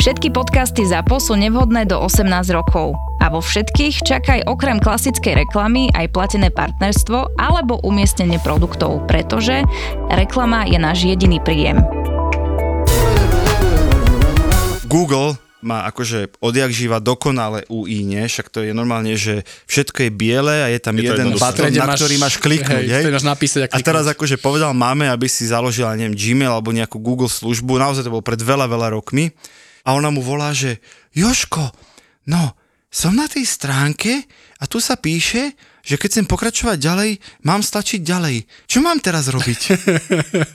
Všetky podcasty ZAPO sú nevhodné do 18 rokov. A vo všetkých čakaj okrem klasickej reklamy aj platené partnerstvo alebo umiestnenie produktov, pretože reklama je náš jediný príjem. Google má akože odjak živa dokonale UI, nie? Však to je normálne, že všetko je biele a je tam Je jeden button, na ktorý máš kliknúť, hej? máš napísať a A teraz akože povedal máme, aby si založila, neviem, Gmail alebo nejakú Google službu, naozaj to bolo pred veľa, veľa rokmi. A ona mu volá, že Joško, no, som na tej stránke a tu sa píše, že keď chcem pokračovať ďalej, mám stlačiť ďalej. Čo mám teraz robiť?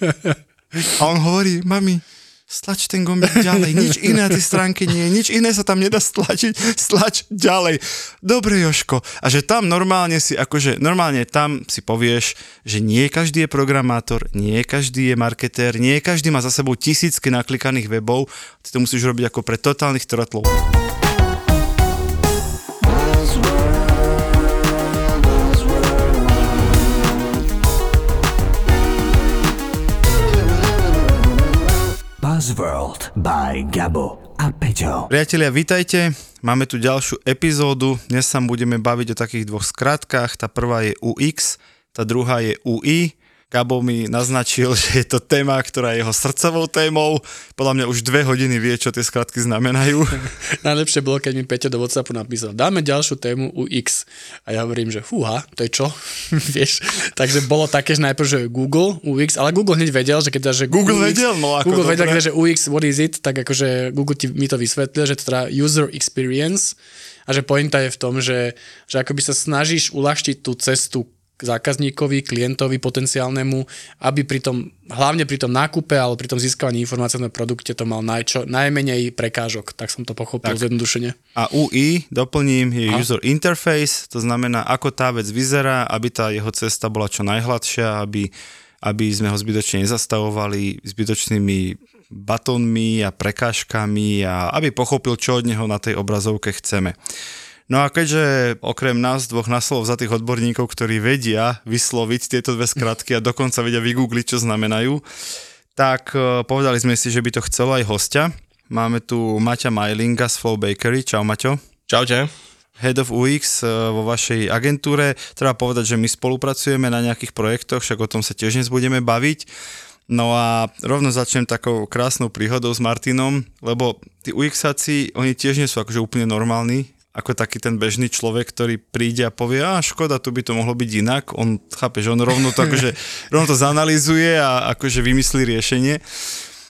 a on hovorí, mami, stlač ten gombík ďalej, nič iné na tej stránke nie je, nič iné sa tam nedá stlačiť, stlač ďalej. Dobre, Joško. A že tam normálne si, akože normálne tam si povieš, že nie každý je programátor, nie každý je marketér, nie každý má za sebou tisícky naklikaných webov, ty to musíš robiť ako pre totálnych trotlov. Buzzworld by Gabo a Peťo. Priatelia, vítajte. Máme tu ďalšiu epizódu. Dnes sa budeme baviť o takých dvoch skratkách. Tá prvá je UX, tá druhá je UI. Gabo mi naznačil, že je to téma, ktorá je jeho srdcovou témou. Podľa mňa už dve hodiny vie, čo tie skratky znamenajú. Najlepšie bolo, keď mi Peťo do Whatsappu napísal, dáme ďalšiu tému UX. A ja hovorím, že fúha, to je čo? Vieš, takže bolo také, že najprv, že Google, UX, ale Google hneď vedel, že keď že Google UX, vedel, no ako Google vedel, že UX, what is it, tak akože Google ti, mi to vysvetlil, že to teda user experience a že pointa je v tom, že, že akoby sa snažíš uľahčiť tú cestu zákazníkovi, klientovi potenciálnemu, aby pri tom, hlavne pri tom nákupe alebo pri tom získavaní informácií na produkte to mal najčo, najmenej prekážok, tak som to pochopil zjednodušene. A UI, doplním, je user interface, to znamená, ako tá vec vyzerá, aby tá jeho cesta bola čo najhladšia, aby, aby sme ho zbytočne nezastavovali zbytočnými batónmi a prekážkami a aby pochopil, čo od neho na tej obrazovke chceme. No a keďže okrem nás dvoch na slov za tých odborníkov, ktorí vedia vysloviť tieto dve skratky a dokonca vedia vygoogliť, čo znamenajú, tak eh, povedali sme si, že by to chcelo aj hostia. Máme tu Maťa Majlinga z Flow Bakery. Čau Maťo. Čaute. Head of UX eh, vo vašej agentúre. Treba povedať, že my spolupracujeme na nejakých projektoch, však o tom sa tiež dnes budeme baviť. No a rovno začnem takou krásnou príhodou s Martinom, lebo tí UXáci, oni tiež nie sú akože úplne normálni, ako taký ten bežný človek, ktorý príde a povie, a škoda, tu by to mohlo byť inak. On, chápe, že on rovno to, akože, rovno to zanalizuje a akože vymyslí riešenie.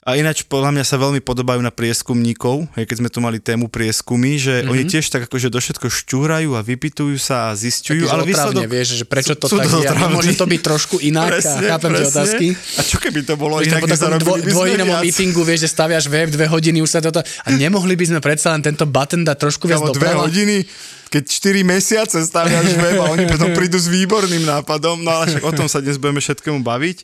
A ináč podľa mňa sa veľmi podobajú na prieskumníkov, hej, keď sme tu mali tému prieskumy, že mm-hmm. oni tiež tak akože do všetko štúrajú a vypitujú sa a zistujú, Taký, ale výsledok... vieš, že prečo to sú tak je, môže to byť trošku inak a chápem tie otázky. A čo keby to bolo Vieš, inak, po takom dvo, viac? meetingu, vieš, že staviaš web dve hodiny, už sa toto... A nemohli by sme predsa len tento button dať trošku viac Kámo, dve doprava? hodiny, keď 4 mesiace staviaš web a oni potom prídu s výborným nápadom, no ale však o tom sa dnes budeme všetkému baviť.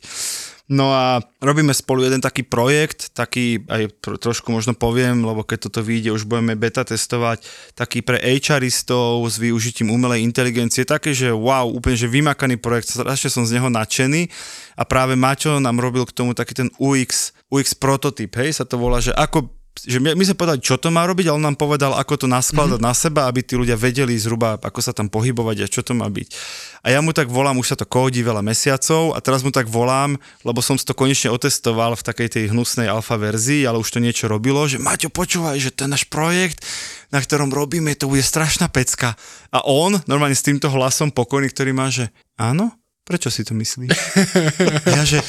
No a robíme spolu jeden taký projekt, taký aj tro, trošku možno poviem, lebo keď toto vyjde, už budeme beta testovať, taký pre HRistov s využitím umelej inteligencie, také, že wow, úplne že vymakaný projekt, strašne som z neho nadšený. A práve Maťo nám robil k tomu taký ten UX, UX prototyp, hej, sa to volá, že ako že my, my sme povedali, čo to má robiť, ale on nám povedal, ako to naskladať mm-hmm. na seba, aby tí ľudia vedeli zhruba, ako sa tam pohybovať a čo to má byť. A ja mu tak volám, už sa to kódi veľa mesiacov a teraz mu tak volám, lebo som to konečne otestoval v takej tej hnusnej alfa verzii, ale už to niečo robilo, že Maťo, počúvaj, že ten náš projekt, na ktorom robíme, to bude strašná pecka. A on, normálne s týmto hlasom pokojný, ktorý má, že áno, prečo si to myslíš? ja, že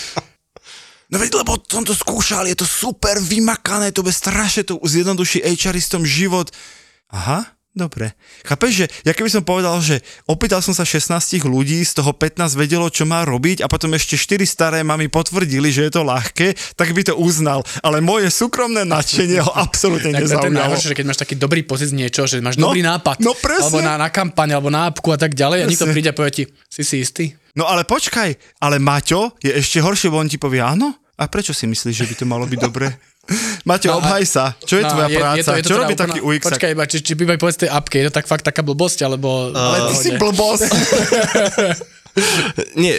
No veď, lebo som to skúšal, je to super vymakané, to bude strašne, to zjednoduší HRistom život. Aha, Dobre. Chápeš, že ja keby som povedal, že opýtal som sa 16 ľudí, z toho 15 vedelo, čo má robiť a potom ešte 4 staré mami potvrdili, že je to ľahké, tak by to uznal. Ale moje súkromné nadšenie ho absolútne Tak to je najhoršie, že keď máš taký dobrý pocit z niečo, že máš No, dobrý nápad, no presne. alebo na, na kampaň, alebo na apku a tak ďalej a niekto Presne. príde a povie ti, si si istý? No ale počkaj, ale Maťo je ešte horšie, bo on ti povie áno? A prečo si myslíš, že by to malo byť dobré? Maťo, No obhaj sa. Čo je tvoja práca? Čo teda robí úplná- taký UX? Počkaj, iba, či, či by mi povedz tej apke, je to tak fakt taká blbosť, alebo... Ale ty si blbosť. Nie,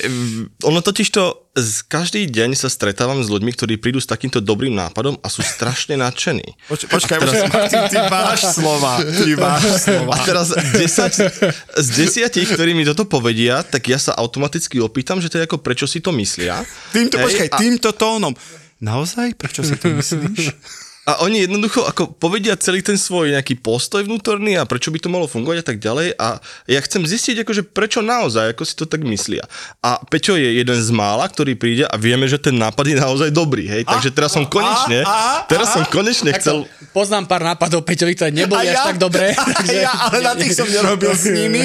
ono totiž to, z každý deň sa stretávam s ľuďmi, ktorí prídu s takýmto dobrým nápadom a sú strašne nadšení. Poč- počkaj, počkaj, ty, ty máš slova. Ty máš slova. A teraz 10, z desiatich, ktorí mi toto povedia, tak ja sa automaticky opýtam, že to je ako prečo si to myslia. Týmto, Hej, počkaj, a- týmto tónom. Naozaj? Prečo si to myslíš? A oni jednoducho ako povedia celý ten svoj nejaký postoj vnútorný a prečo by to malo fungovať a tak ďalej a ja chcem zistiť akože prečo naozaj, ako si to tak myslia. A Peťo je jeden z mála, ktorý príde a vieme, že ten nápad je naozaj dobrý, hej, takže teraz som konečne, a- teraz som konečne chcel, poznám pár nápadov Peťovi, ktoré neboli až tak dobré. Ja, ale na tých som nerobil s nimi.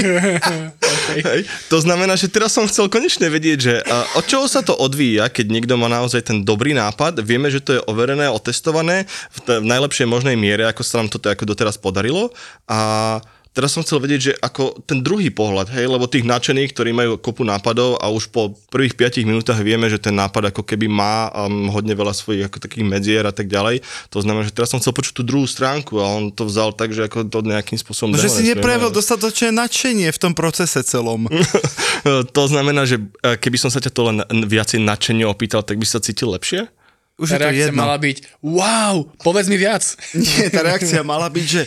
hej, to znamená, že teraz som chcel konečne vedieť, že uh, od čoho sa to odvíja, keď niekto má naozaj ten dobrý nápad, vieme, že to je overené, otestované v, t- v najlepšej možnej miere, ako sa nám toto ako doteraz podarilo a Teraz som chcel vedieť, že ako ten druhý pohľad, hej, lebo tých nadšených, ktorí majú kopu nápadov a už po prvých 5 minútach vieme, že ten nápad ako keby má um, hodne veľa svojich ako takých medzier a tak ďalej. To znamená, že teraz som chcel počuť tú druhú stránku a on to vzal tak, že ako to nejakým spôsobom... No, že si neprejavil dostatočné nadšenie v tom procese celom. to znamená, že e, keby som sa ťa to len viacej nadšenie opýtal, tak by sa cítil lepšie? Už je Tá to reakcia jedno. mala byť, wow, povedz mi viac. Nie, tá reakcia mala byť, že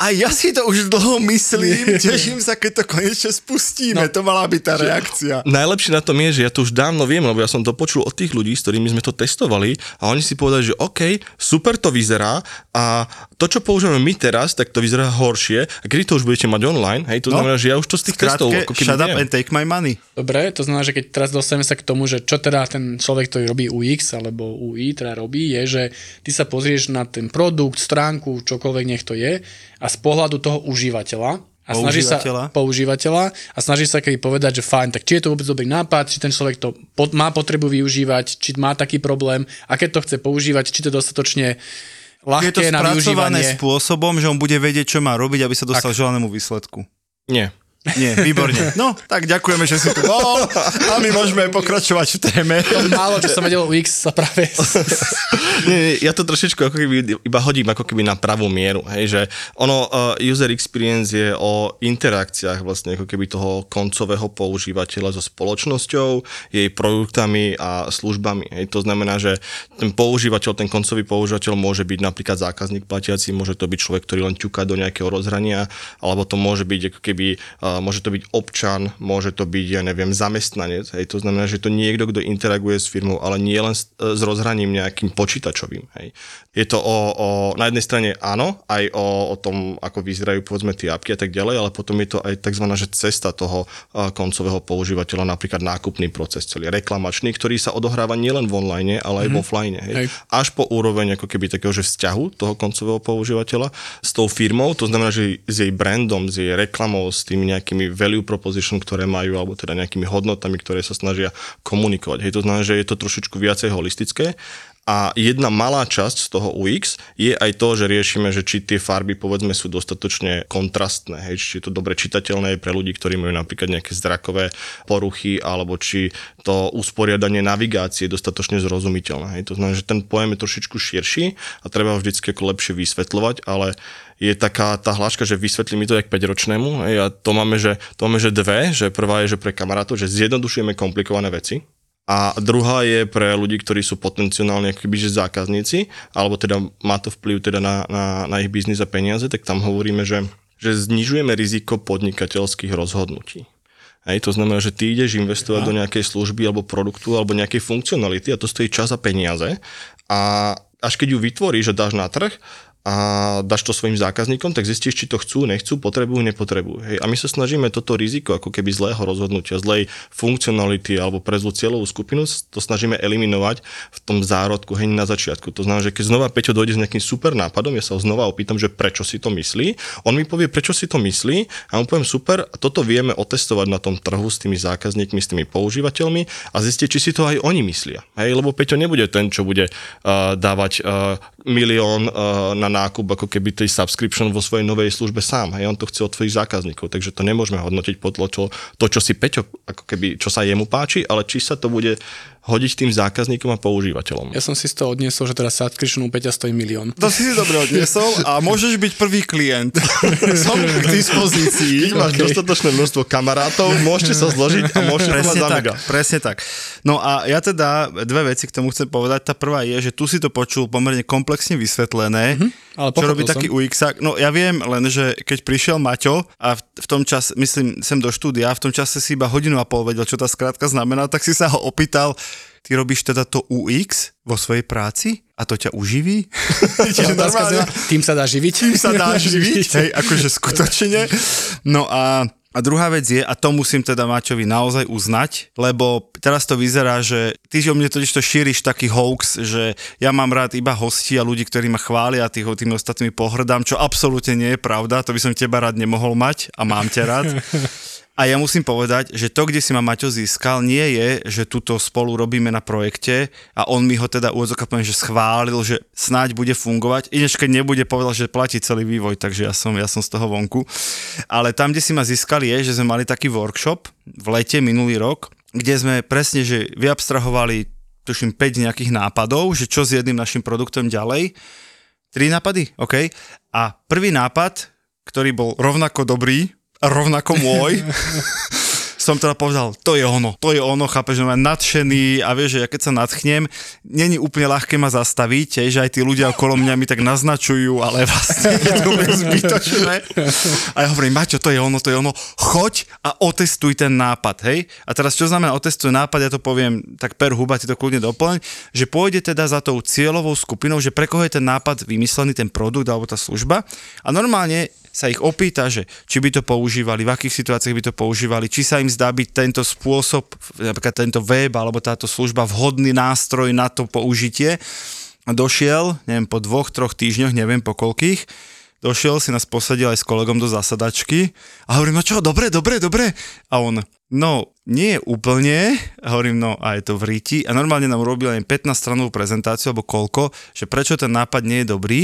a ja si to už dlho myslím, teším sa, keď to konečne spustíme. No. To mala byť tá reakcia. Najlepšie na tom je, že ja to už dávno viem, lebo ja som to počul od tých ľudí, s ktorými sme to testovali a oni si povedali, že OK, super to vyzerá a to, čo používame my teraz, tak to vyzerá horšie a kedy to už budete mať online, hej, to No. znamená, že ja už to z tých testov Krátke, ako keby shut up viem. and take my money. Dobre, to znamená, že keď teraz dostaneme sa k tomu, že čo teda ten človek, ktorý robí UX alebo UI teda robí, je, že ty sa pozrieš na ten produkt, stránku, čokoľvek nech to je a z pohľadu toho užívateľa a snaží sa Používateľa. a snaží sa keby povedať, že fajn, tak či je to vôbec dobrý nápad, či ten človek to pod, má potrebu využívať, či má taký problém a keď to chce používať, či to dostatočne Je to ľahké na využívanie. spôsobom, že on bude vedieť, čo má robiť, aby sa dostal k želanému výsledku. Nie. Nie, výborne. No, tak ďakujeme, že si tu bol a my môžeme pokračovať v téme. To málo, čo som vedel o UX sa práve nie, nie, ja to trošičku ako keby iba hodím ako keby na pravú mieru, hej, že ono, uh, user experience je o interakciách vlastne ako keby toho koncového používateľa so spoločnosťou, jej produktami a službami, hej, to znamená, že ten používateľ, ten koncový používateľ môže byť napríklad zákazník platiaci, môže to byť človek, ktorý len ťuká do nejakého rozhrania, alebo to môže byť ako keby, uh, môže to byť občan, môže to byť, ja neviem, zamestnanec, hej, to znamená, že to niekto, kto interaguje s firmou, ale nie len s, s rozhraním nejakým počítačovým, hej. Je to o, o, na jednej strane áno, aj o, o tom, ako vyzerajú povedzme tie apky a tak ďalej, ale potom je to aj tzv. Že cesta toho uh, koncového používateľa, napríklad nákupný proces, celý reklamačný, ktorý sa odohráva nielen v online, ale aj v offline. Hej. Hej. Až po úroveň ako keby takého, že vzťahu toho koncového používateľa s tou firmou, to znamená, že s jej brandom, s jej reklamou, s tými nejakými value proposition, ktoré majú, alebo teda nejakými hodnotami, ktoré sa snažia komunikovať. Hej, to znamená, že je to trošičku viacej holistické. A jedna malá časť z toho UX je aj to, že riešime, že či tie farby povedzme sú dostatočne kontrastné, hej, či je to dobre čitateľné pre ľudí, ktorí majú napríklad nejaké zrakové poruchy, alebo či to usporiadanie navigácie je dostatočne zrozumiteľné. Hej. To znamená, že ten pojem je trošičku širší a treba ho vždycky ako lepšie vysvetľovať, ale je taká tá hláška, že vysvetlí mi to jak 5-ročnému hej, a to máme, že, to máme, že dve, že prvá je, že pre kamarátov, že zjednodušujeme komplikované veci, a druhá je pre ľudí, ktorí sú potenciálne akoby, že zákazníci, alebo teda má to vplyv teda na, na, na ich biznis a peniaze, tak tam hovoríme, že, že znižujeme riziko podnikateľských rozhodnutí. Hej, to znamená, že ty ideš investovať do nejakej služby alebo produktu alebo nejakej funkcionality a to stojí čas a peniaze. A až keď ju vytvoríš a dáš na trh a dáš to svojim zákazníkom, tak zistíš, či to chcú, nechcú, potrebujú, nepotrebujú. Hej. A my sa snažíme toto riziko ako keby zlého rozhodnutia, zlej funkcionality alebo pre zlú cieľovú skupinu, to snažíme eliminovať v tom zárodku hej na začiatku. To znamená, že keď znova Peťo dojde s nejakým super nápadom, ja sa ho znova opýtam, že prečo si to myslí, on mi povie, prečo si to myslí a mu poviem super, toto vieme otestovať na tom trhu s tými zákazníkmi, s tými používateľmi a zistiť, či si to aj oni myslia. Hej, lebo Peťo nebude ten, čo bude uh, dávať uh, milión uh, na nákup ako keby tej subscription vo svojej novej službe sám. Hej, on to chce od svojich zákazníkov, takže to nemôžeme hodnotiť podľa to, čo si Peťo, ako keby, čo sa jemu páči, ale či sa to bude hodiť tým zákazníkom a používateľom. Ja som si z toho odniesol, že teraz subscription u Peťa stojí milión. To si si dobre odniesol a môžeš byť prvý klient. Som k dispozícii. Keď máš okay. dostatočné množstvo kamarátov, môžete sa zložiť a môžete za tak, mega. presne tak. No a ja teda dve veci k tomu chcem povedať. Tá prvá je, že tu si to počul pomerne komplexne vysvetlené, ale čo robí pochopil taký UX. No ja viem len, že keď prišiel Maťo a v, v tom čas, myslím, sem do štúdia, v tom čase si iba hodinu a pol vedel, čo tá skrátka znamená, tak si sa ho opýtal, ty robíš teda to UX vo svojej práci a to ťa uživí? Čiže normálne, tým sa dá živiť. tým sa dá živiť, hej, akože skutočne. No a a druhá vec je, a to musím teda Maťovi naozaj uznať, lebo teraz to vyzerá, že ty o mne totiž to šíriš taký hoax, že ja mám rád iba hostí a ľudí, ktorí ma chvália a tých, tými ostatnými pohrdám, čo absolútne nie je pravda, to by som teba rád nemohol mať a mám ťa rád. A ja musím povedať, že to, kde si ma Maťo získal, nie je, že tuto spolu robíme na projekte a on mi ho teda úvodzoka poviem, že schválil, že snáď bude fungovať. Inež keď nebude, povedal, že platí celý vývoj, takže ja som, ja som z toho vonku. Ale tam, kde si ma získal, je, že sme mali taký workshop v lete minulý rok, kde sme presne, že vyabstrahovali tuším 5 nejakých nápadov, že čo s jedným našim produktom ďalej. Tri nápady, OK. A prvý nápad, ktorý bol rovnako dobrý, rovnako môj, som teda povedal, to je ono, to je ono, chápeš, že mám nadšený a vieš, že ja keď sa nadchnem, není úplne ľahké ma zastaviť, že aj tí ľudia okolo mňa mi tak naznačujú, ale vlastne je to úplne zbytočné. A ja hovorím, Maťo, to je ono, to je ono, choď a otestuj ten nápad, hej? A teraz čo znamená otestuj nápad, ja to poviem tak per huba, ti to kľudne doplň, že pôjde teda za tou cieľovou skupinou, že pre koho je ten nápad vymyslený, ten produkt alebo tá služba a normálne sa ich opýta, že či by to používali, v akých situáciách by to používali, či sa im zdá byť tento spôsob, napríklad tento web alebo táto služba vhodný nástroj na to použitie. A došiel, neviem, po dvoch, troch týždňoch, neviem po koľkých, došiel si nás posadil aj s kolegom do zasadačky a hovorím, no čo, dobre, dobre, dobre. A on, no, nie úplne, a hovorím, no a je to v ríti. A normálne nám urobil aj 15 stranovú prezentáciu, alebo koľko, že prečo ten nápad nie je dobrý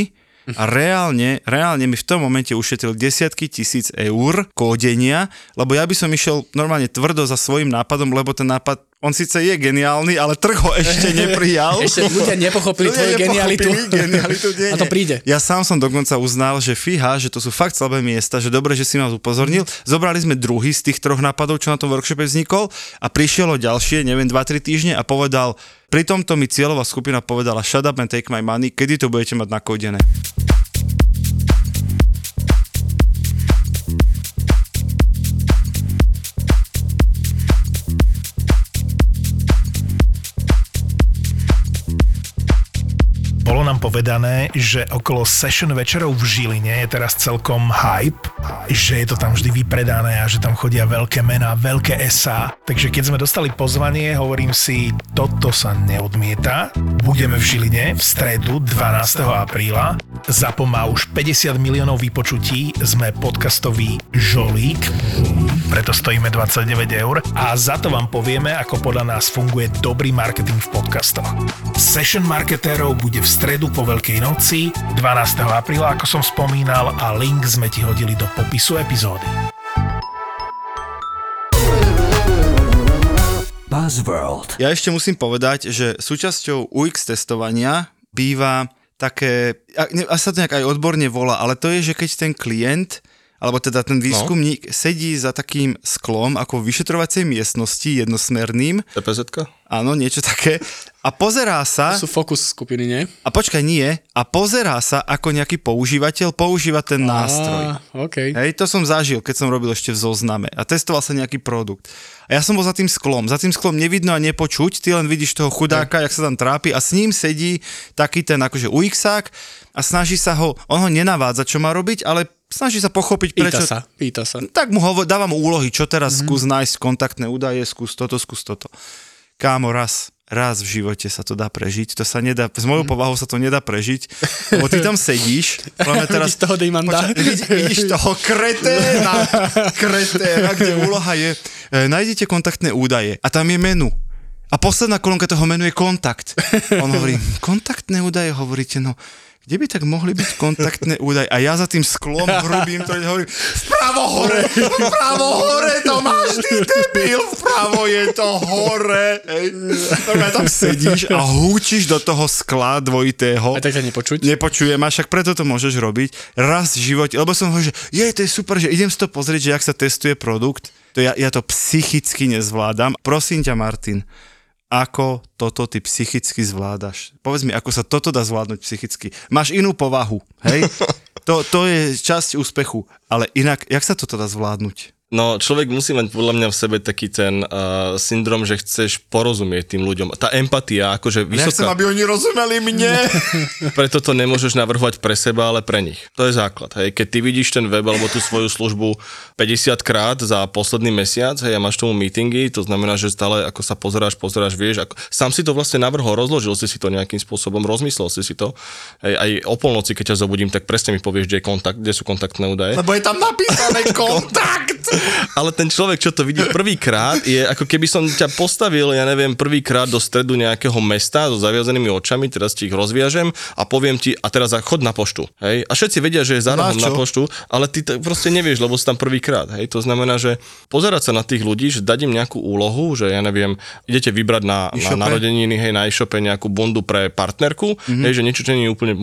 a reálne, reálne mi v tom momente ušetril desiatky tisíc eur kódenia, lebo ja by som išiel normálne tvrdo za svojim nápadom, lebo ten nápad on síce je geniálny, ale trh ho ešte neprijal. Ešte ľudia nepochopili Ľudia tvoju genialitu. genialitu nie, A to príde. Ja sám som dokonca uznal, že fíha, že to sú fakt slabé miesta, že dobre, že si nás upozornil. Zobrali sme druhý z tých troch nápadov, čo na tom workshope vznikol a prišiel o ďalšie, neviem, 2-3 týždne a povedal, pri tomto mi cieľová skupina povedala shut up and take my money, kedy to budete mať nakodené. Bolo nám povedané, že okolo session večerov v Žiline je teraz celkom hype, že je to tam vždy vypredané a že tam chodia veľké mená, veľké SA. Takže keď sme dostali pozvanie, hovorím si, toto sa neodmieta. Budeme v Žiline v stredu 12. apríla. Zapo má už 50 miliónov vypočutí, sme podcastový žolík, preto stojíme 29 eur a za to vám povieme, ako podľa nás funguje dobrý marketing v podcastoch. Session marketérov bude v stredu po Veľkej noci 12. apríla, ako som spomínal a link sme ti hodili do popisu epizódy. Buzzworld. Ja ešte musím povedať, že súčasťou UX testovania býva také, a sa to nejak aj odborne volá, ale to je, že keď ten klient alebo teda ten výskumník no. sedí za takým sklom ako v vyšetrovacej miestnosti jednosmerným. CPZ? Áno, niečo také. A pozerá sa... To sú fokus skupiny, nie? A počkaj, nie. A pozerá sa, ako nejaký používateľ používa ten nástroj. Á, OK. Hej, to som zažil, keď som robil ešte v zozname. A testoval sa nejaký produkt. A ja som bol za tým sklom. Za tým sklom nevidno a nepočuť, ty len vidíš toho chudáka, jak sa tam trápi a s ním sedí taký ten akože UXák a snaží sa ho, on ho nenavádza, čo má robiť, ale snaží sa pochopiť, prečo... Pýta sa, pýta sa. Tak mu hovor, dávam úlohy, čo teraz mm-hmm. skús nájsť kontaktné údaje, skús toto, skús toto. Kámo, raz, raz v živote sa to dá prežiť, to sa nedá, s mojou povahou sa to nedá prežiť, lebo ty tam sedíš, teraz... Vidíš toho Dejmanda? Vidíš, vidíš toho kreténa, kreténa, kde úloha je, e, nájdete kontaktné údaje a tam je menu. A posledná kolónka toho menu je kontakt. On hovorí, kontaktné údaje, hovoríte, no kde by tak mohli byť kontaktné údaje? A ja za tým sklom hrubým to hovorím, vpravo hore, vpravo hore, to máš ty debil, vpravo je to hore. Hej. Normálne tam sedíš a húčiš do toho skla dvojitého. A tak ťa nepočuť? Nepočujem, a však preto to môžeš robiť raz v živote, lebo som hovoril, že je, to je super, že idem si to pozrieť, že jak sa testuje produkt. To ja, ja to psychicky nezvládam. Prosím ťa, Martin, ako toto ty psychicky zvládaš. Povedz mi, ako sa toto dá zvládnuť psychicky. Máš inú povahu, hej? To, to je časť úspechu, ale inak, jak sa toto dá zvládnuť? No, človek musí mať podľa mňa v sebe taký ten uh, syndrom, že chceš porozumieť tým ľuďom. Tá empatia, akože vysoká... Ja chcem, aby oni rozumeli mne. Preto to nemôžeš navrhovať pre seba, ale pre nich. To je základ. Hej. Keď ty vidíš ten web alebo tú svoju službu 50 krát za posledný mesiac hej, a máš tomu meetingy, to znamená, že stále ako sa pozeráš, pozeráš, vieš, ako, sám si to vlastne navrhol, rozložil si si to nejakým spôsobom, rozmyslel si si to. Hej, aj o polnoci, keď ťa zobudím, tak presne mi povieš, kde je kontakt, kde sú kontaktné údaje. Lebo je tam napísané kontakt. Ale ten človek, čo to vidí prvýkrát, je ako keby som ťa postavil, ja neviem, prvýkrát do stredu nejakého mesta so zaviazanými očami, teraz ti ich rozviažem a poviem ti, a teraz chod na poštu. Hej? A všetci vedia, že je za na, na poštu, ale ty to proste nevieš, lebo si tam prvýkrát. Hej? To znamená, že pozerať sa na tých ľudí, že dať im nejakú úlohu, že ja neviem, idete vybrať na, na narodeniny, hej, na e-shope nejakú bundu pre partnerku, mm-hmm. hej, že niečo, čo nie je úplne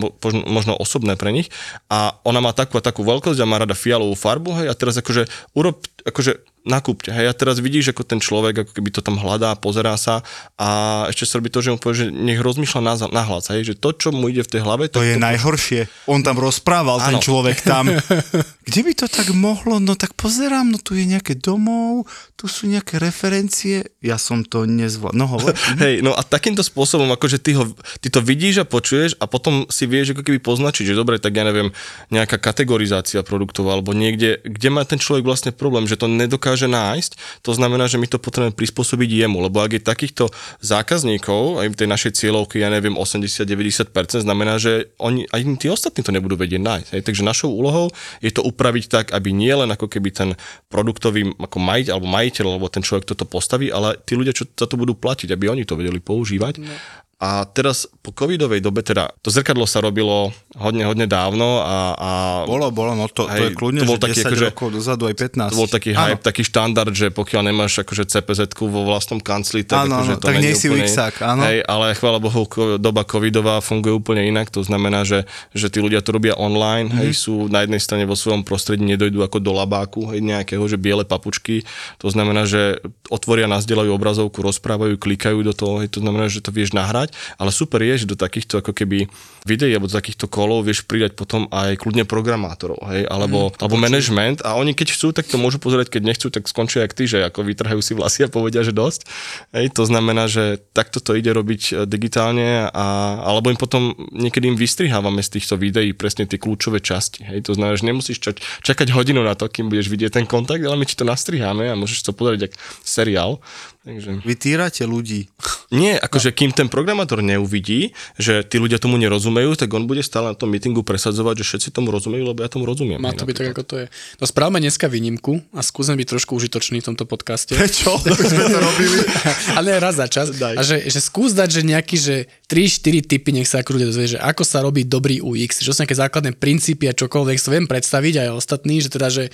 možno osobné pre nich a ona má takú a takú veľkosť a má rada fialovú farbu, hej, a teraz akože urob akože nakúpte. Hej, a teraz vidíš, ako ten človek, ako keby to tam hľadá, pozerá sa a ešte sa robí to, že mu povie, že nech rozmýšľa na, na hlas, hej, že to, čo mu ide v tej hlave... To, to je to najhoršie. On tam rozprával, ano. ten človek tam. Kde by to tak mohlo? No tak pozerám, no tu je nejaké domov, tu sú nejaké referencie. Ja som to nezvládol. No hovor. Hej, no a takýmto spôsobom, akože ty, ho, ty to vidíš a počuješ a potom si vieš ako keby poznačiť, že dobre, tak ja neviem, nejaká kategorizácia produktov alebo niekde, kde má ten človek vlastne problém, že to nedokáže dokáže nájsť, to znamená, že my to potrebujeme prispôsobiť jemu, lebo ak je takýchto zákazníkov, aj tej našej cieľovky, ja neviem, 80-90%, znamená, že oni, aj tí ostatní to nebudú vedieť nájsť. Hej. Takže našou úlohou je to upraviť tak, aby nie len ako keby ten produktový ako majiteľ alebo majiteľ, alebo ten človek toto postaví, ale tí ľudia, čo za to budú platiť, aby oni to vedeli používať. No. A teraz po covidovej dobe, teda to zrkadlo sa robilo hodne, hodne dávno a... a bolo, bolo, no to, hej, to je kľudne, to bol že taký, 10 akože, rokov dozadu aj 15. To bol taký hype, taký štandard, že pokiaľ nemáš akože cpz vo vlastnom kancli, tak ano, akože to tak nie si úplne, UXák, áno. Hej, ale chvála Bohu, doba covidová funguje úplne inak, to znamená, že, že tí ľudia to robia online, mm-hmm. hej, sú na jednej strane vo svojom prostredí, nedojdú ako do labáku, hej, nejakého, že biele papučky, to znamená, že otvoria, nazdieľajú obrazovku, rozprávajú, klikajú do toho, hej, to znamená, že to vieš nahrať, ale super je, že do takýchto ako keby videí alebo do takýchto kolov vieš pridať potom aj kľudne programátorov, hej, alebo, mm, alebo management a oni keď chcú, tak to môžu pozerať, keď nechcú, tak skončia jak ty, že ako vytrhajú si vlasy a povedia, že dosť. Hej, to znamená, že takto to ide robiť e, digitálne a, alebo im potom niekedy im vystrihávame z týchto videí presne tie kľúčové časti. Hej, to znamená, že nemusíš ča- čakať hodinu na to, kým budeš vidieť ten kontakt, ale my ti to nastriháme a môžeš to pozrieť ako seriál. Takže... Vy týrate ľudí. Nie, akože no. kým ten programátor neuvidí, že tí ľudia tomu nerozumejú, tak on bude stále na tom meetingu presadzovať, že všetci tomu rozumejú, lebo ja tomu rozumiem. Má to byť tak, ako to je. No správame dneska výnimku a skúsim byť trošku užitočný v tomto podcaste. Prečo? sme to robili. Ale raz za čas. Daj. A že, že skús dať, že nejaký, že 3-4 typy, nech sa ako ľudia dozvie, že ako sa robí dobrý UX, že sú nejaké základné princípy a čokoľvek si viem predstaviť aj ostatní, že teda, že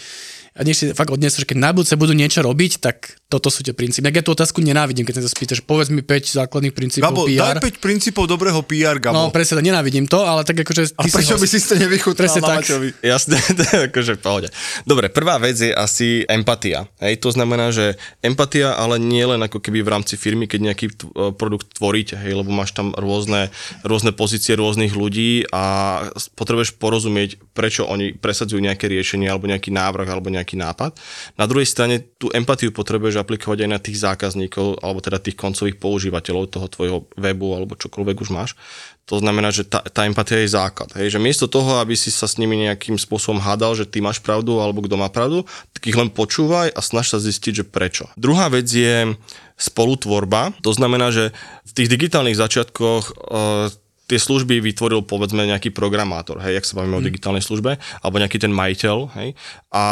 a nech si fakt odnes, že keď na budúce budú niečo robiť, tak toto sú tie princípy. Ja tú otázku nenávidím, keď sa to spýtaš, povedz mi 5 základných princípov Gabo, PR. daj PR. je 5 princípov dobrého PR, Gabo. No presne, nenávidím to, ale tak akože... a prečo by si to nevychutnal na tak. Maťovi? Jasné, to je akože pohode. Dobre, prvá vec je asi empatia. Hej, to znamená, že empatia, ale nie len ako keby v rámci firmy, keď nejaký t- e, produkt tvoríte, hej, lebo máš tam rôzne, rôzne pozície rôznych ľudí a potrebuješ porozumieť, prečo oni presadzujú nejaké riešenie alebo nejaký návrh alebo nejaký nápad. Na druhej strane tú empatiu potrebuješ aplikovať aj na tých zákazníkov alebo teda tých koncových používateľov toho tvojho webu alebo čokoľvek už máš. To znamená, že tá, tá empatia je základ. Hej? Že miesto toho, aby si sa s nimi nejakým spôsobom hádal, že ty máš pravdu alebo kto má pravdu, tak ich len počúvaj a snaž sa zistiť, že prečo. Druhá vec je spolutvorba. To znamená, že v tých digitálnych začiatkoch uh, tie služby vytvoril povedzme nejaký programátor, hej, ak sa bavíme mm. o digitálnej službe, alebo nejaký ten majiteľ, hej, a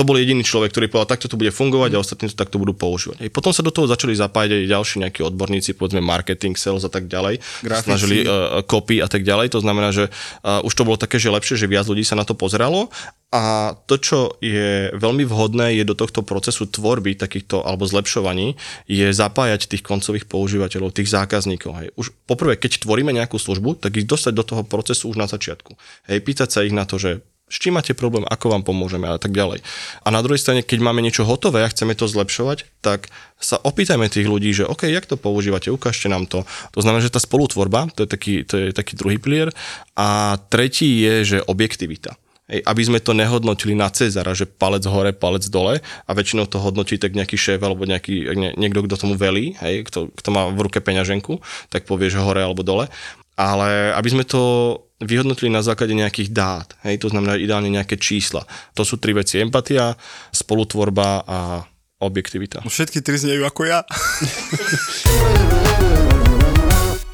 to bol jediný človek, ktorý povedal, takto to bude fungovať a ostatní to takto budú používať. Hej. Potom sa do toho začali zapájať aj ďalší nejakí odborníci, povedzme marketing, sales a tak ďalej, Grafici. snažili uh, copy a tak ďalej, to znamená, že uh, už to bolo také, že lepšie, že viac ľudí sa na to pozeralo a to, čo je veľmi vhodné, je do tohto procesu tvorby takýchto alebo zlepšovaní, je zapájať tých koncových používateľov, tých zákazníkov. Hej. Už poprvé, keď tvoríme nejakú službu, tak ich dostať do toho procesu už na začiatku. Hej, pýtať sa ich na to, že s čím máte problém, ako vám pomôžeme a tak ďalej. A na druhej strane, keď máme niečo hotové a chceme to zlepšovať, tak sa opýtajme tých ľudí, že OK, jak to používate, ukážte nám to. To znamená, že tá spolutvorba, to je taký, to je taký druhý pilier. A tretí je, že objektivita. Hej, aby sme to nehodnotili na Cezara, že palec hore, palec dole a väčšinou to hodnotí tak nejaký šéf alebo nejaký, nie, niekto, kto tomu velí, hej, kto, kto má v ruke peňaženku, tak povie, že hore alebo dole. Ale aby sme to vyhodnotili na základe nejakých dát, hej, to znamená ideálne nejaké čísla. To sú tri veci, empatia, spolutvorba a objektivita. Všetky tri znejú ako ja.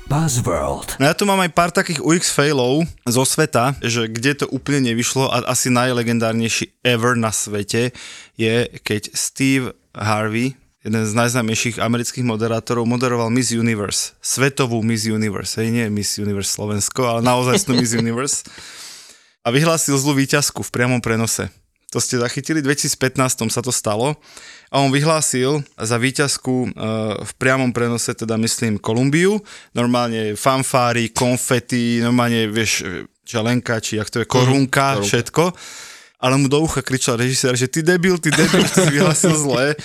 Buzzworld. No ja tu mám aj pár takých UX failov zo sveta, že kde to úplne nevyšlo a asi najlegendárnejší ever na svete je, keď Steve Harvey, jeden z najznámejších amerických moderátorov, moderoval Miss Universe, svetovú Miss Universe, hej, nie Miss Universe Slovensko, ale naozaj Miss Universe. A vyhlásil zlú výťazku v priamom prenose. To ste zachytili, v 2015 sa to stalo a on vyhlásil za výťazku uh, v priamom prenose, teda myslím Kolumbiu, normálne fanfári, konfety, normálne vieš, čelenka, či jak to je, korunka, všetko. Ale mu do ucha kričal režisér, že ty debil, ty debil, si vyhlásil zle.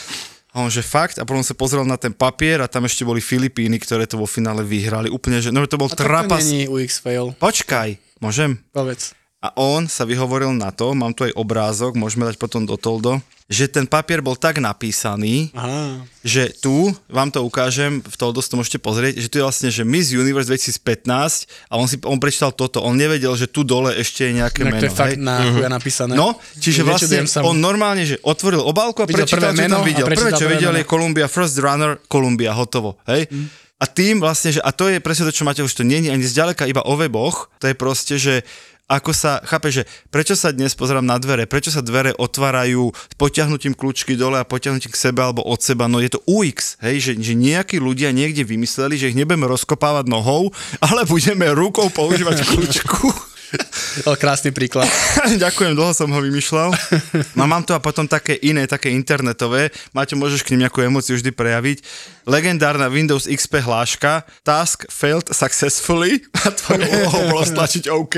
A on, že fakt, a potom sa pozrel na ten papier a tam ešte boli Filipíny, ktoré to vo finále vyhrali. Úplne, že no to bol A to trapas. není UX fail. Počkaj, môžem? Povedz. A on sa vyhovoril na to, mám tu aj obrázok, môžeme dať potom do Toldo, že ten papier bol tak napísaný, Aha. že tu, vám to ukážem, v Toldo si to môžete pozrieť, že tu je vlastne, že Miss Universe 2015 a on si on prečítal toto, on nevedel, že tu dole ešte je nejaké Inak meno. to je fakt hej. na chuja napísané. No, čiže vlastne sa on normálne, že otvoril obálku a Videl prečítal, prvé čo tam meno a videl. Prvé, čo prvé videl, meno. je Columbia First Runner, Columbia, hotovo. Hej? A tým vlastne, že, a to je presne to, čo máte, už to nie je ani zďaleka iba o weboch, to je proste, že ako sa, chápe, že prečo sa dnes pozerám na dvere, prečo sa dvere otvárajú s potiahnutím kľúčky dole a potiahnutím k sebe alebo od seba, no je to UX, hej, že, že nejakí ľudia niekde vymysleli, že ich nebudeme rozkopávať nohou, ale budeme rukou používať kľúčku. Ale krásny príklad. Ďakujem, dlho som ho vymýšľal. No mám tu a potom také iné, také internetové. Máte, môžeš k nim nejakú emociu vždy prejaviť. Legendárna Windows XP hláška. Task failed successfully. A tvojou úlohou bolo stlačiť OK.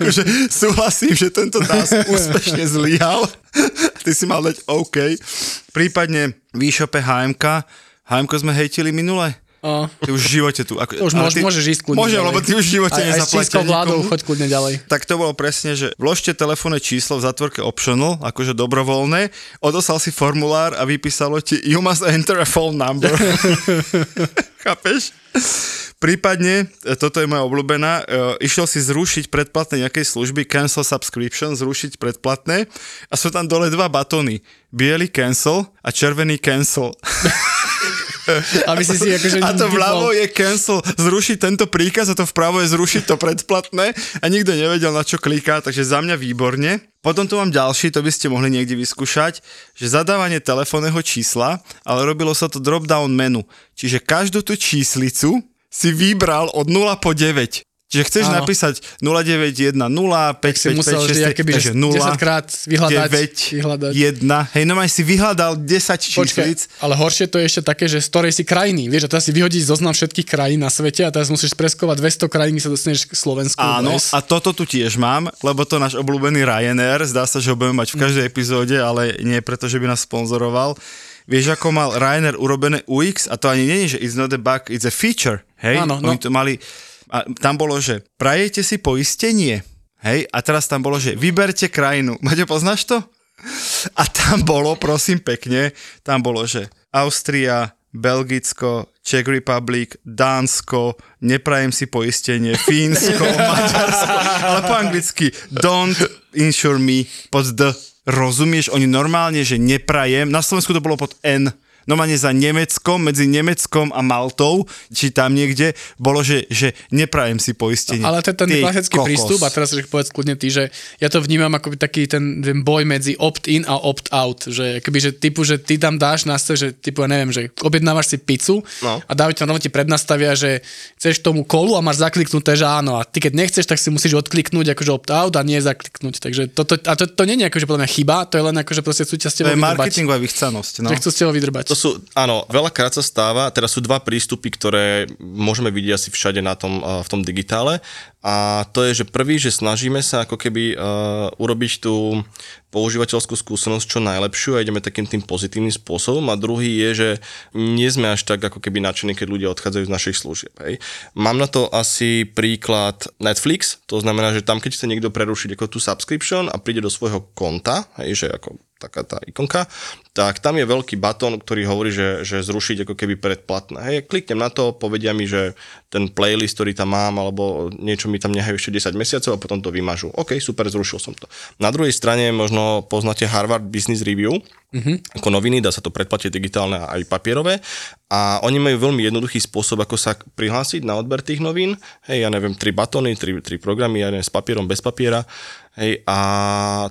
akože súhlasím, že tento task úspešne zlyhal. Ty si mal dať OK. Prípadne v e-shope HMK. HMK sme hejtili minule. O, Ty už v živote tu. Ako, to už môž, môžeš ísť kľudne Môžem, ďalej. lebo ty už v živote aj, aj nezaplatia čínskou vládou, choď kľudne ďalej. Tak to bolo presne, že vložte telefónne číslo v zatvorke optional, akože dobrovoľné, odoslal si formulár a vypísalo ti you must enter a phone number. Chápeš? Prípadne, e, toto je moja obľúbená, e, išiel si zrušiť predplatné nejakej služby, cancel subscription, zrušiť predplatné a sú tam dole dva batóny. Bielý cancel a červený cancel. Aby si si akože... A to vľavo je cancel, zrušiť tento príkaz a to vpravo je zrušiť to predplatné a nikto nevedel na čo kliká, takže za mňa výborne. Potom tu mám ďalší, to by ste mohli niekde vyskúšať, že zadávanie telefónneho čísla, ale robilo sa to drop-down menu. Čiže každú tú číslicu si vybral od 0 po 9. Čiže chceš Áno. napísať 0910 Tak si musel vždy 5566, akoby, takže že 0, 10 krát vyhľadať, 9, vyhľadať. 1. Hej, no si vyhľadal 10 Počkaj, číslic. ale horšie to je ešte také, že z ktorej si krajiny. Vieš, a teraz si vyhodíš zoznam všetkých krajín na svete a teraz musíš preskovať 200 krajín, sa dostaneš k Slovensku. Áno, Dnes. a toto tu tiež mám, lebo to náš obľúbený Ryanair, zdá sa, že ho budeme mať v každej epizóde, ale nie preto, že by nás sponzoroval. Vieš, ako mal Ryanair urobené UX, a to ani nie je, že it's not a bug, it's a feature, hej? Áno, no. Oni to mali, a tam bolo, že prajete si poistenie, hej? A teraz tam bolo, že vyberte krajinu. Maťo, poznáš to? A tam bolo, prosím pekne, tam bolo, že Austria, Belgicko, Czech Republic, Dánsko, neprajem si poistenie, Fínsko, Maďarsko, ale po anglicky don't insure me pod D. Rozumieš, oni normálne, že neprajem, na Slovensku to bolo pod N, normálne za Nemeckom, medzi Nemeckom a Maltou, či tam niekde, bolo, že, že neprajem si poistenie. Ale to je ten Ty klasický kokos. prístup a teraz že povedz kľudne ty, že ja to vnímam ako taký ten, ten boj medzi opt-in a opt-out, že akoby, že typu, že ty tam dáš nastav, že typu, ja neviem, že objednávaš si pizzu No. a dávajú ti rovno ti prednastavia, že chceš tomu kolu a máš zakliknuté, že áno a ty keď nechceš, tak si musíš odkliknúť akože opt-out a nie zakliknúť. Takže toto, a to, to nie je akože podľa mňa chyba, to je len akože proste chcú ťa s To je marketingová vychcanosť. No. Že chcú s tebou vydrbať. To sú, áno, veľakrát sa stáva, teraz sú dva prístupy, ktoré môžeme vidieť asi všade na tom, eh, v tom digitále. A to je, že prvý, že snažíme sa ako keby uh, urobiť tú používateľskú skúsenosť čo najlepšiu a ideme takým tým pozitívnym spôsobom. A druhý je, že nie sme až tak ako keby nadšení, keď ľudia odchádzajú z našich služieb. Hej. Mám na to asi príklad Netflix, to znamená, že tam, keď chce niekto prerušiť ako tú subscription a príde do svojho konta, hej, že ako taká tá ikonka, tak tam je veľký batón, ktorý hovorí, že, že zrušiť ako keby predplatné. Hej, kliknem na to, povedia mi, že ten playlist, ktorý tam mám, alebo niečo mi tam nehajú ešte 10 mesiacov a potom to vymažu. OK, super, zrušil som to. Na druhej strane možno poznáte Harvard Business Review, mm-hmm. ako noviny, dá sa to predplatiť digitálne a aj papierové. A oni majú veľmi jednoduchý spôsob, ako sa prihlásiť na odber tých novín. Hej, ja neviem, tri batóny, tri, tri programy, ja neviem, s papierom, bez papiera. Hej, a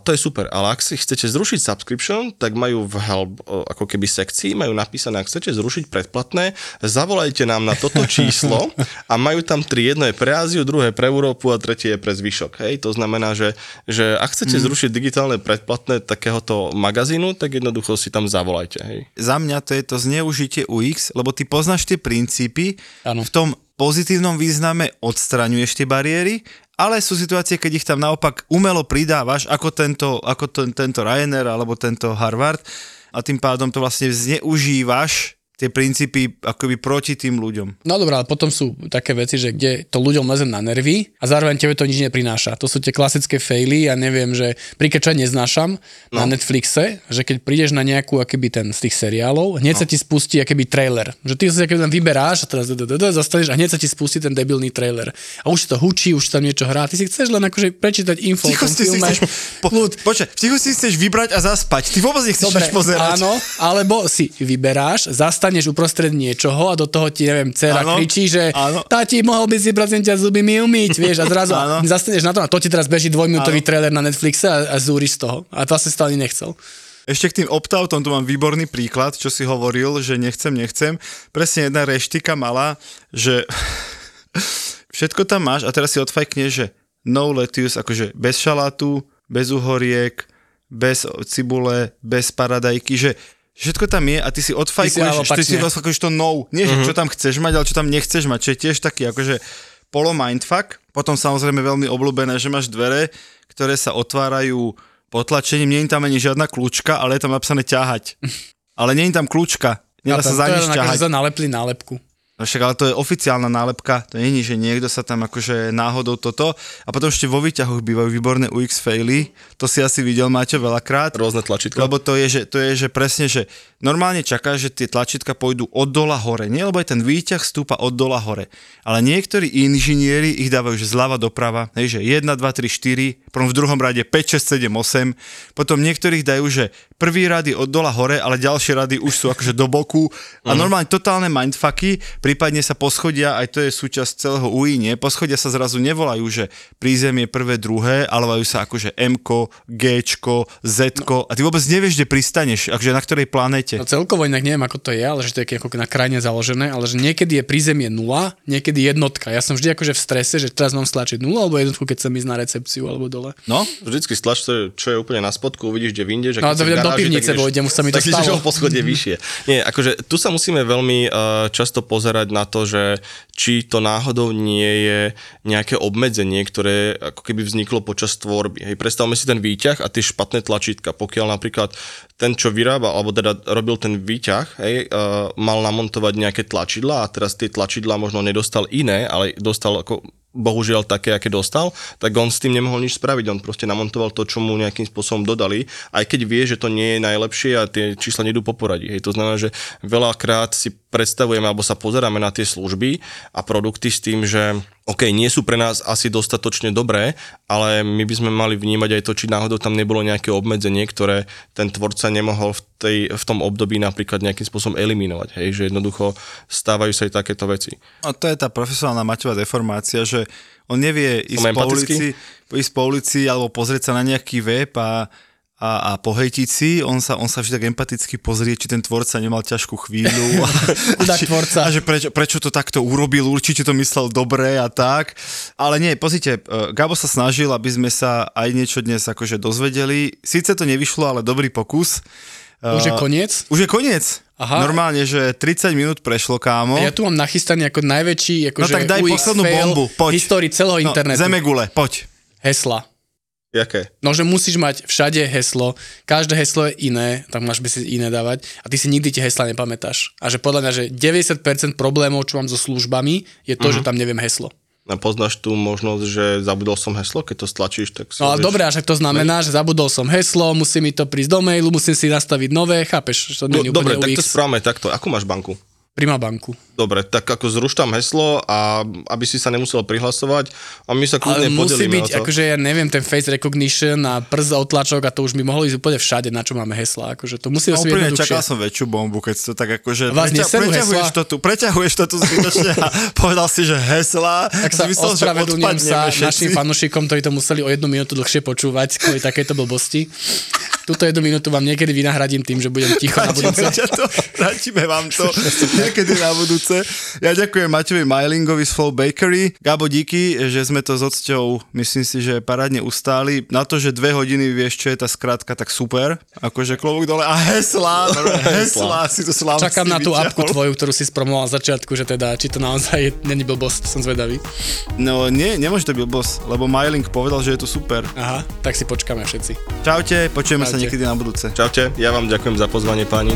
to je super, ale ak si chcete zrušiť subscription, tak majú v o, ako keby sekcii, majú napísané, ak chcete zrušiť predplatné, zavolajte nám na toto číslo a majú tam tri, jedno je pre Áziu, druhé pre Európu a tretie je pre zvyšok. Hej, to znamená, že, že ak chcete Mhm. zrušiť digitálne predplatné takéhoto magazínu, tak jednoducho si tam zavolajte. Hej. za mňa to je to zneužitie UX, lebo ty poznáš tie princípy, Áno. v tom pozitívnom význame odstraňuješ tie bariéry, ale sú situácie, keď ich tam naopak umelo pridávaš, ako tento, ako ten, tento Ryanair alebo tento Harvard a tým pádom to vlastne zneužívaš tie princípy akoby proti tým ľuďom. No dobré, ale potom sú také veci, že kde to ľuďom leze na nervy a zároveň tebe to nič neprináša. To sú tie klasické faily, ja neviem, že príkeča neznášam no. na Netflixe, že keď prídeš na nejakú akoby ten z tých seriálov, hneď no. sa ti spustí akoby trailer. Že ty sa tam vyberáš a teraz zastaneš a hneď sa ti spustí ten debilný trailer. A už to hučí, už tam niečo hrá. Ty si chceš len akože prečítať info Ticho si filme. chceš, po, počkaj, v tichu si chceš vybrať a zaspať. Ty vôbec nechceš Dobre, pozerať. áno, alebo si vyberáš, zastaneš uprostred niečoho a do toho ti, neviem, dcera Áno, kričí, že tati, mohol by si prosím ťa zuby mi umyť, vieš, a zrazu zastaneš na to a to ti teraz beží dvojminútový Áno. trailer na Netflixe a, a zúriš z toho. A to asi stále nechcel. Ešte k tým opt-outom, tu mám výborný príklad, čo si hovoril, že nechcem, nechcem. Presne jedna reštika mala, že všetko tam máš a teraz si odfajkneš, že no lettuce, akože bez šalátu, bez uhoriek, bez cibule, bez paradajky, že všetko tam je a ty si odfajkuješ, ty si opačne. odfajkuješ to no. Nie, že čo tam chceš mať, ale čo tam nechceš mať, čo je tiež taký akože polo mindfuck. Potom samozrejme veľmi obľúbené, že máš dvere, ktoré sa otvárajú potlačením, nie je tam ani žiadna kľúčka, ale je tam napísané ťahať. Ale nie je tam kľúčka, nedá sa za nič ťahať. za nálepli nálepku. No však ale to je oficiálna nálepka, to je, že niekto sa tam akože náhodou toto. A potom ešte vo výťahoch bývajú výborné UX faily, to si asi videl, Máťo, veľakrát. Rôzne tlačítka. Lebo to je, že, to je, že presne, že normálne čakáš, že tie tlačítka pôjdu od dola hore. Nie, lebo aj ten výťah stúpa od dola hore. Ale niektorí inžinieri ich dávajú, že zľava doprava, hej, že 1, 2, 3, 4, potom v druhom rade 5, 6, 7, 8, potom niektorých dajú, že prvý rad je od dola hore, ale ďalšie rady už sú akože do boku a normálne totálne mindfucky, pri prípadne sa poschodia, aj to je súčasť celého UI, nie? Poschodia sa zrazu nevolajú, že prízemie prvé, druhé, ale volajú sa akože M, G, Z a ty vôbec nevieš, kde pristaneš, akože na ktorej planéte. No celkovo inak neviem, ako to je, ale že to je ako na krajine založené, ale že niekedy je prízemie nula, niekedy jednotka. Ja som vždy akože v strese, že teraz mám stlačiť nulu alebo jednotku, keď chcem ísť na recepciu alebo dole. No, vždycky stlač, to, čo je úplne na spodku, uvidíš, kde vyjdeš. No, to do pivnice vojdem, už sa mi to stalo. po schode vyššie. Nie, akože tu sa musíme veľmi uh, často pozerať na to, že či to náhodou nie je nejaké obmedzenie, ktoré ako keby vzniklo počas tvorby. Hej, predstavme si ten výťah a tie špatné tlačítka. Pokiaľ napríklad ten, čo vyrába, alebo teda robil ten výťah, hej, uh, mal namontovať nejaké tlačidla a teraz tie tlačidla možno nedostal iné, ale dostal ako bohužiaľ také, aké dostal, tak on s tým nemohol nič spraviť. On proste namontoval to, čo mu nejakým spôsobom dodali, aj keď vie, že to nie je najlepšie a tie čísla nedú po poradí. Hej. To znamená, že veľakrát si predstavujeme alebo sa pozeráme na tie služby a produkty s tým, že OK, nie sú pre nás asi dostatočne dobré, ale my by sme mali vnímať aj to, či náhodou tam nebolo nejaké obmedzenie, ktoré ten tvorca nemohol v, tej, v tom období napríklad nejakým spôsobom eliminovať. Hej, že jednoducho stávajú sa aj takéto veci. A to je tá profesionálna Maťová deformácia, že on nevie ísť po, ulici, ísť po ulici alebo pozrieť sa na nejaký web a a, a pohejtiť si, on sa, on sa vždy tak empaticky pozrie, či ten tvorca nemal ťažkú chvíľu. a, či, tvorca. a že prečo, prečo to takto urobil, určite to myslel dobre a tak. Ale nie, pozrite, e, Gabo sa snažil, aby sme sa aj niečo dnes akože dozvedeli. Sice to nevyšlo, ale dobrý pokus. Už je e, koniec? Už je koniec. Aha. Normálne, že 30 minút prešlo, kámo. A ja tu mám nachystaný ako najväčší, ako no tak daj UX poslednú bombu, poď. histórii celého no, internetu. Zemegule, poď. Hesla. Jaké? No, že musíš mať všade heslo, každé heslo je iné, tak máš by si iné dávať a ty si nikdy tie hesla nepamätáš. A že podľa mňa, že 90% problémov, čo mám so službami, je to, uh-huh. že tam neviem heslo. A poznáš tú možnosť, že zabudol som heslo, keď to stlačíš, tak si No ale dobré, až to znamená, že zabudol som heslo, musí mi to prísť do mailu, musím si nastaviť nové, chápeš? To no, dobre, tak to správame takto. Akú máš banku? Prima banku. Dobre, tak ako zruš tam heslo a aby si sa nemusel prihlasovať a my sa kľudne Ale musí byť, to. akože ja neviem, ten face recognition a prst otlačok a to už by mohlo ísť úplne všade, na čo máme hesla. Akože to musí no, byť čakal som väčšiu bombu, keď to tak akože Vás preťa, preťahuješ, hesla? to tu, preťahuješ to tu zbytočne a povedal si, že hesla. Tak sa myslel, ospravedlňujem sa všetci. našim fanúšikom, ktorí to museli o jednu minútu dlhšie počúvať kvôli takéto blbosti. Tuto jednu minútu vám niekedy vynahradím tým, že budem ticho na budúce. Vrátime vám to niekedy na budúce. Ja ďakujem Maťovi Mailingovi z Flow Bakery. Gabo, díky, že sme to s odsťou, myslím si, že parádne ustáli. Na to, že dve hodiny vieš, čo je tá skratka, tak super. Akože klobúk dole. A hesla, hesla, si to slávne Čakám na tú apku tvoju, ktorú si spromoval na začiatku, že teda, či to naozaj není blbosť, som zvedavý. No nie, nemôže to byť blbosť, lebo Mailing povedal, že je to super. Aha, tak si počkáme všetci. Čaute, počujeme Čaute sa niekedy na budúce. Čaute, ja vám ďakujem za pozvanie páni.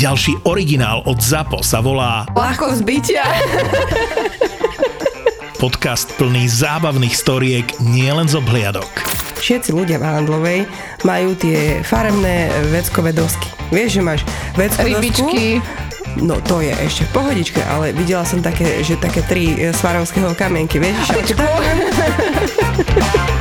Ďalší originál od ZAPO sa volá Ľahko zbytia. Podcast plný zábavných storiek nielen z obhliadok. Všetci ľudia v Handlovej majú tie farebné veckové dosky. Vieš, že máš veckové Rybičky. No to je ešte v pohodičke, ale videla som také, že také tri svarovského kamienky, vieš?